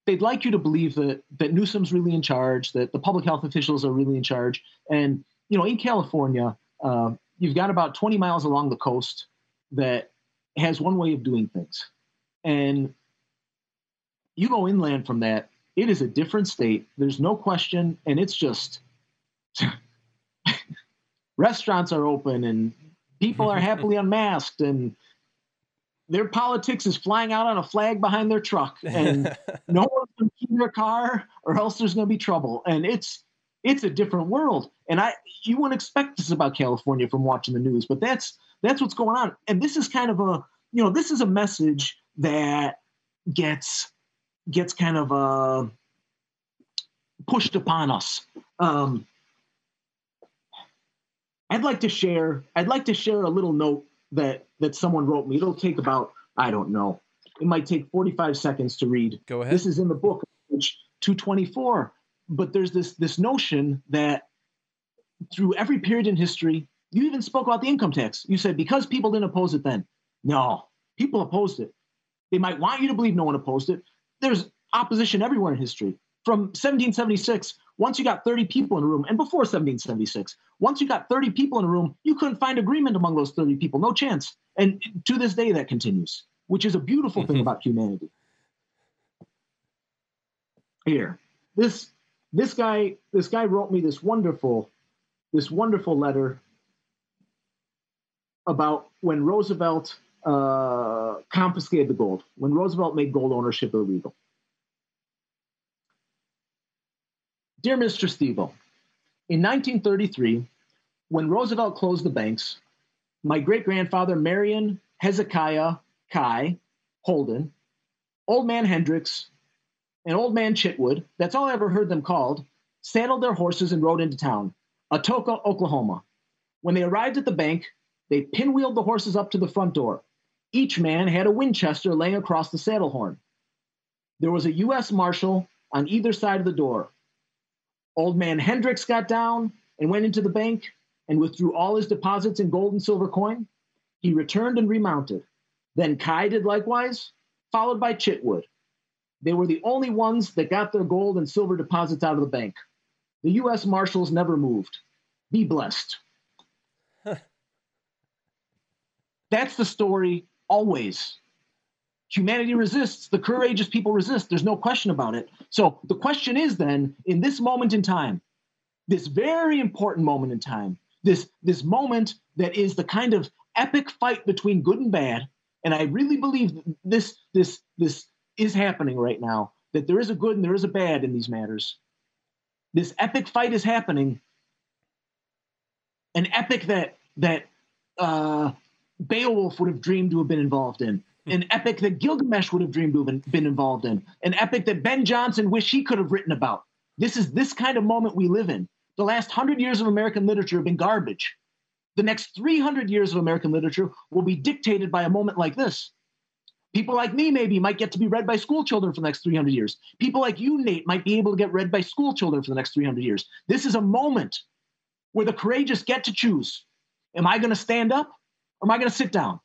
they'd like you to believe that that Newsom's really in charge, that the public health officials are really in charge. And you know, in California, uh, you've got about 20 miles along the coast that has one way of doing things, and you go inland from that, it is a different state. There's no question. And it's just restaurants are open and people are happily unmasked and their politics is flying out on a flag behind their truck and no one's going to keep their car or else there's going to be trouble and it's it's a different world and i you wouldn't expect this about california from watching the news but that's that's what's going on and this is kind of a you know this is a message that gets gets kind of uh, pushed upon us. Um, I'd like to share. I'd like to share a little note that that someone wrote me. It'll take about I don't know. It might take 45 seconds to read. Go ahead. This is in the book, page 224. But there's this this notion that through every period in history, you even spoke about the income tax. You said because people didn't oppose it then. No, people opposed it. They might want you to believe no one opposed it, there's opposition everywhere in history. From 1776, once you got 30 people in a room, and before 1776, once you got 30 people in a room, you couldn't find agreement among those 30 people, no chance. And to this day, that continues, which is a beautiful thing mm-hmm. about humanity. Here, this this guy this guy wrote me this wonderful this wonderful letter about when Roosevelt uh, confiscated the gold when Roosevelt made gold ownership illegal. Dear Mr. Stevo, in 1933, when Roosevelt closed the banks, my great grandfather Marion Hezekiah Kai Holden, Old Man Hendricks, and Old Man Chitwood, that's all I ever heard them called, saddled their horses and rode into town, Atoka, Oklahoma. When they arrived at the bank, they pinwheeled the horses up to the front door. Each man had a Winchester laying across the saddle horn. There was a U.S. Marshal on either side of the door. Old man Hendricks got down and went into the bank and withdrew all his deposits in gold and silver coin. He returned and remounted. Then Kai did likewise, followed by Chitwood. They were the only ones that got their gold and silver deposits out of the bank. The U.S. Marshals never moved. Be blessed. That's the story always. Humanity resists. The courageous people resist. There's no question about it. So the question is then, in this moment in time, this very important moment in time, this this moment that is the kind of epic fight between good and bad, and I really believe this this this is happening right now. That there is a good and there is a bad in these matters. This epic fight is happening. An epic that that uh, Beowulf would have dreamed to have been involved in, hmm. an epic that Gilgamesh would have dreamed to have been involved in, an epic that Ben Jonson wished he could have written about. This is this kind of moment we live in. The last hundred years of American literature have been garbage. The next 300 years of American literature will be dictated by a moment like this. People like me, maybe, might get to be read by school children for the next 300 years. People like you, Nate, might be able to get read by school children for the next 300 years. This is a moment where the courageous get to choose. Am I going to stand up or am I going to sit down?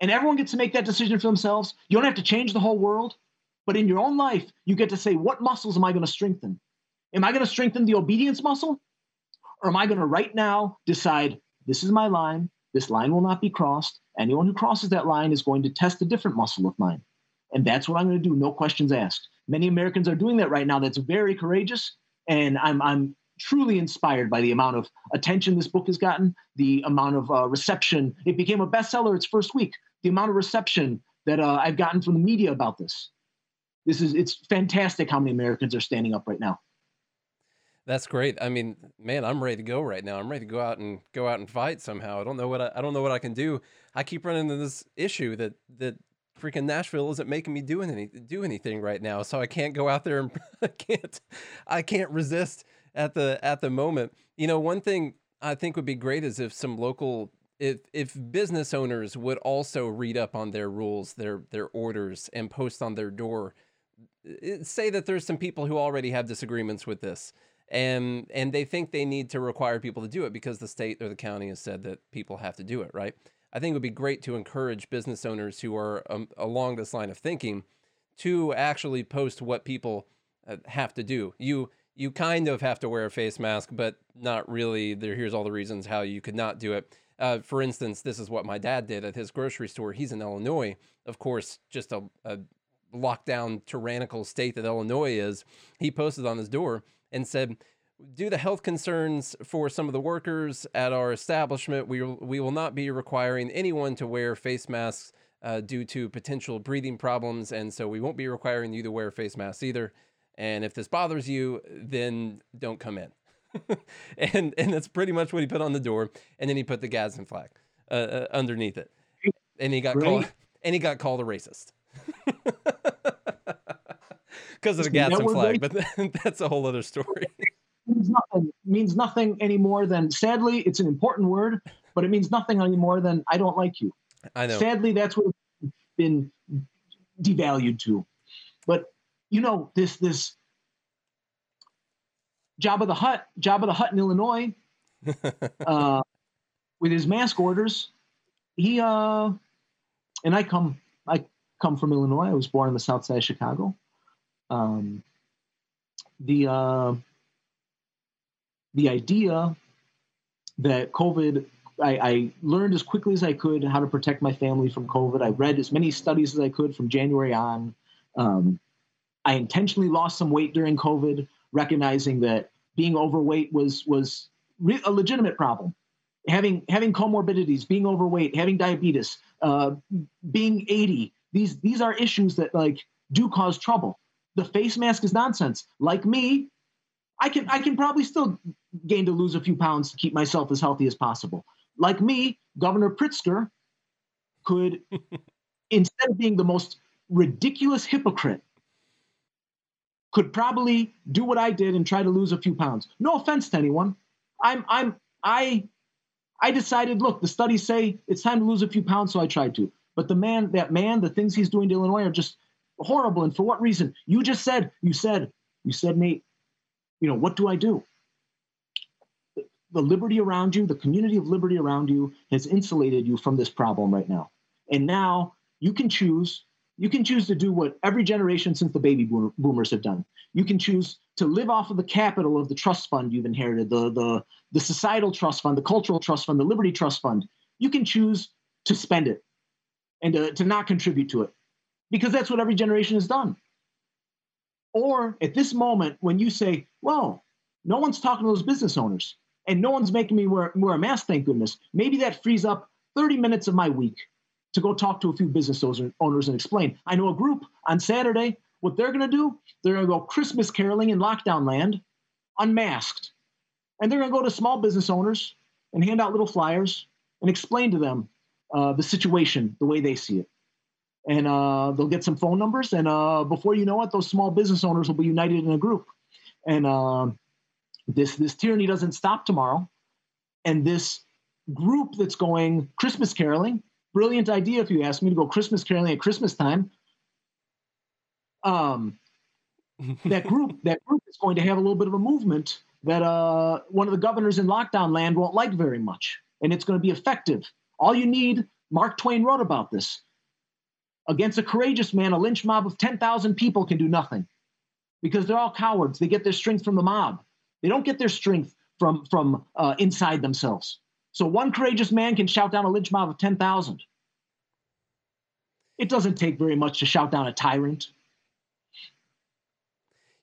And everyone gets to make that decision for themselves. You don't have to change the whole world, but in your own life, you get to say, what muscles am I going to strengthen? Am I going to strengthen the obedience muscle? Or am I going to right now decide, this is my line, this line will not be crossed. Anyone who crosses that line is going to test a different muscle of mine. And that's what I'm going to do, no questions asked. Many Americans are doing that right now. That's very courageous. And I'm, I'm truly inspired by the amount of attention this book has gotten, the amount of uh, reception. It became a bestseller its first week. The amount of reception that uh, I've gotten from the media about this. this is it's fantastic how many Americans are standing up right now. That's great. I mean, man, I'm ready to go right now. I'm ready to go out and go out and fight somehow. I don't know what I, I don't know what I can do. I keep running into this issue that that freaking Nashville isn't making me do any do anything right now. So I can't go out there and I can't I can't resist at the at the moment. You know, one thing I think would be great is if some local if if business owners would also read up on their rules, their their orders and post on their door say that there's some people who already have disagreements with this and and they think they need to require people to do it because the state or the county has said that people have to do it right i think it would be great to encourage business owners who are um, along this line of thinking to actually post what people uh, have to do you you kind of have to wear a face mask but not really there here's all the reasons how you could not do it uh, for instance this is what my dad did at his grocery store he's in illinois of course just a, a lockdown tyrannical state that illinois is he posted on his door and said, due to health concerns for some of the workers at our establishment, we, we will not be requiring anyone to wear face masks uh, due to potential breathing problems. And so we won't be requiring you to wear face masks either. And if this bothers you, then don't come in. and and that's pretty much what he put on the door. And then he put the Gadsden flag uh, uh, underneath it. And he got right. called and he got called a racist because of the Gadsden flag, but that's a whole other story. means nothing. means nothing any more than sadly, it's an important word, but it means nothing any more than I don't like you. I know. Sadly, that's what it's been devalued to. But you know, this this Jabba the Hutt, Jabba the Hutt in Illinois, uh, with his mask orders, he uh, and I come I come from Illinois. I was born in the South Side of Chicago. Um, the uh, the idea that COVID, I, I, learned as quickly as I could how to protect my family from COVID. I read as many studies as I could from January on. Um, I intentionally lost some weight during COVID, recognizing that being overweight was was re- a legitimate problem. Having having comorbidities, being overweight, having diabetes, uh, being 80, these these are issues that like do cause trouble the face mask is nonsense. Like me, I can I can probably still gain to lose a few pounds to keep myself as healthy as possible. Like me, Governor Pritzker could, instead of being the most ridiculous hypocrite, could probably do what I did and try to lose a few pounds. No offense to anyone. I'm I'm I I decided, look, the studies say it's time to lose a few pounds, so I tried to. But the man, that man, the things he's doing to Illinois are just horrible. And for what reason? You just said, you said, you said, Nate, you know, what do I do? The liberty around you, the community of liberty around you has insulated you from this problem right now. And now you can choose, you can choose to do what every generation since the baby boomers have done. You can choose to live off of the capital of the trust fund you've inherited, the, the, the societal trust fund, the cultural trust fund, the liberty trust fund. You can choose to spend it and to, to not contribute to it because that's what every generation has done. Or at this moment, when you say, well, no one's talking to those business owners and no one's making me wear, wear a mask, thank goodness, maybe that frees up 30 minutes of my week to go talk to a few business owners and explain. I know a group on Saturday, what they're going to do, they're going to go Christmas caroling in lockdown land, unmasked. And they're going to go to small business owners and hand out little flyers and explain to them uh, the situation the way they see it and uh, they'll get some phone numbers. And uh, before you know it, those small business owners will be united in a group. And uh, this this tyranny doesn't stop tomorrow. And this group that's going Christmas caroling, brilliant idea if you ask me to go Christmas caroling at Christmas time. Um, that group that group is going to have a little bit of a movement that uh, one of the governors in lockdown land won't like very much, and it's going to be effective. All you need, Mark Twain wrote about this Against a courageous man, a lynch mob of 10,000 people can do nothing because they're all cowards. They get their strength from the mob. They don't get their strength from, from uh, inside themselves. So one courageous man can shout down a lynch mob of 10,000. It doesn't take very much to shout down a tyrant.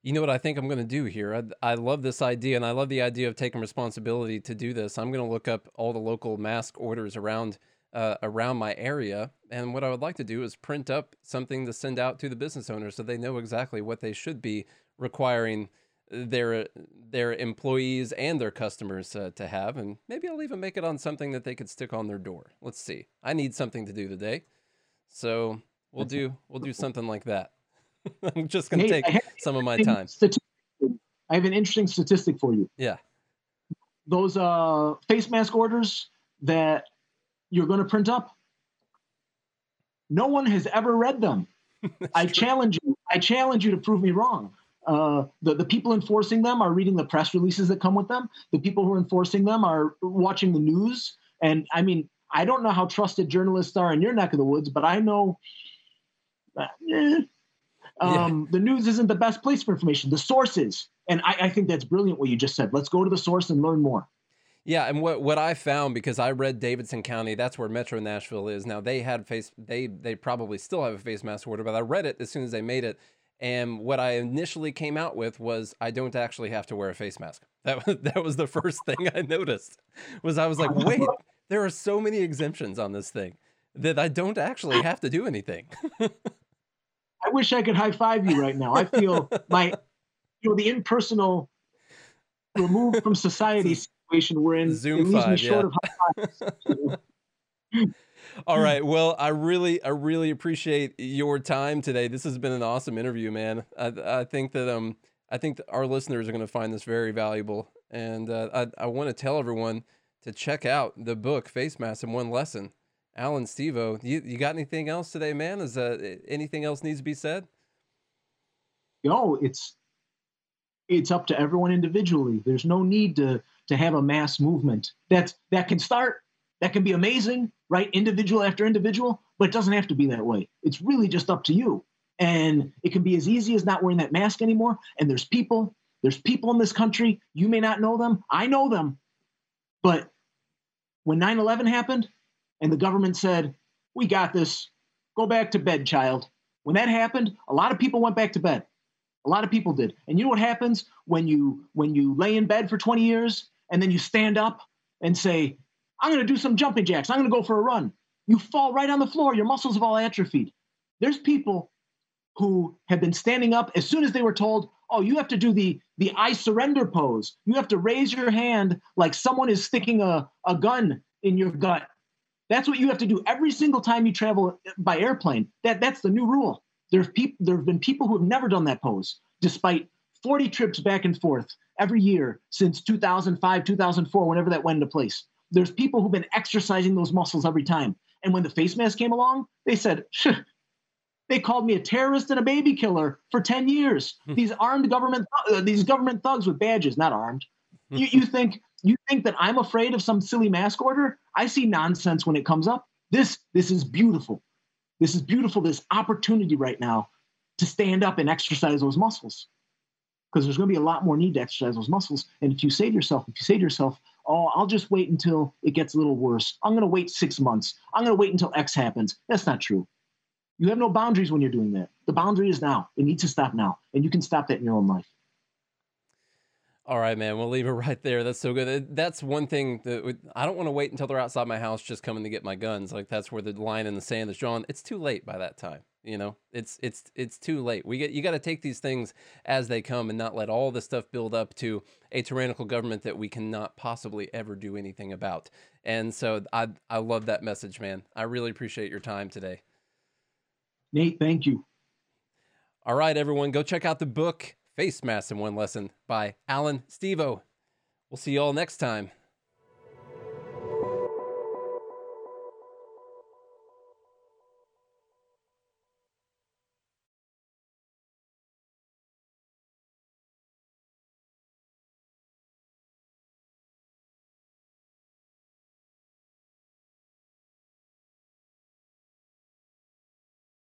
You know what I think I'm going to do here? I, I love this idea, and I love the idea of taking responsibility to do this. I'm going to look up all the local mask orders around uh, around my area. And what I would like to do is print up something to send out to the business owners so they know exactly what they should be requiring their their employees and their customers uh, to have and maybe I'll even make it on something that they could stick on their door. Let's see. I need something to do today. So, we'll do we'll do something like that. I'm just going to take some of my time. I have an interesting statistic for you. Yeah. Those uh, face mask orders that you're going to print up, no one has ever read them. I true. challenge you. I challenge you to prove me wrong. Uh, the, the people enforcing them are reading the press releases that come with them. The people who are enforcing them are watching the news. And I mean, I don't know how trusted journalists are in your neck of the woods, but I know uh, eh, um, yeah. the news isn't the best place for information. The sources, and I, I think that's brilliant what you just said. Let's go to the source and learn more. Yeah, and what what I found because I read Davidson County, that's where Metro Nashville is. Now they had face they they probably still have a face mask order, but I read it as soon as they made it. And what I initially came out with was I don't actually have to wear a face mask. That was that was the first thing I noticed. Was I was like, wait, there are so many exemptions on this thing that I don't actually have to do anything. I wish I could high five you right now. I feel my you know the impersonal removed from society situation we're in. Zoom five, yeah. All right. Well, I really, I really appreciate your time today. This has been an awesome interview, man. I, I think that um, I think that our listeners are going to find this very valuable, and uh, I, I want to tell everyone to check out the book Face Mask in One Lesson. Allan Stevo, you you got anything else today, man? Is uh, anything else needs to be said? No, it's it's up to everyone individually. There's no need to to have a mass movement. That's that can start. That can be amazing, right? Individual after individual, but it doesn't have to be that way. It's really just up to you. And it can be as easy as not wearing that mask anymore. And there's people, there's people in this country. You may not know them. I know them. But when 9 11 happened and the government said, We got this, go back to bed, child. When that happened, a lot of people went back to bed. A lot of people did. And you know what happens when you when you lay in bed for 20 years and then you stand up and say, I'm going to do some jumping jacks. I'm going to go for a run. You fall right on the floor. Your muscles have all atrophied. There's people who have been standing up as soon as they were told, oh, you have to do the, the I surrender pose. You have to raise your hand like someone is sticking a, a gun in your gut. That's what you have to do every single time you travel by airplane. That, that's the new rule. There have, peop- there have been people who have never done that pose, despite 40 trips back and forth every year since 2005, 2004, whenever that went into place. There's people who've been exercising those muscles every time. And when the face mask came along, they said, they called me a terrorist and a baby killer for 10 years. Hmm. these armed government, uh, these government thugs with badges, not armed. Hmm. you, you think you think that I'm afraid of some silly mask order? I see nonsense when it comes up. This this is beautiful. This is beautiful. This opportunity right now to stand up and exercise those muscles because there's going to be a lot more need to exercise those muscles. And if you say to yourself, if you say to yourself, oh, I'll just wait until it gets a little worse. I'm going to wait six months. I'm going to wait until X happens. That's not true. You have no boundaries when you're doing that. The boundary is now. It needs to stop now. And you can stop that in your own life. All right, man. We'll leave it right there. That's so good. That's one thing that I don't want to wait until they're outside my house just coming to get my guns. Like that's where the line in the sand is drawn. It's too late by that time. You know, it's it's it's too late. We get you got to take these things as they come and not let all this stuff build up to a tyrannical government that we cannot possibly ever do anything about. And so I I love that message, man. I really appreciate your time today. Nate, thank you. All right, everyone, go check out the book Face Mask in One Lesson by Allan Stevo. We'll see you all next time.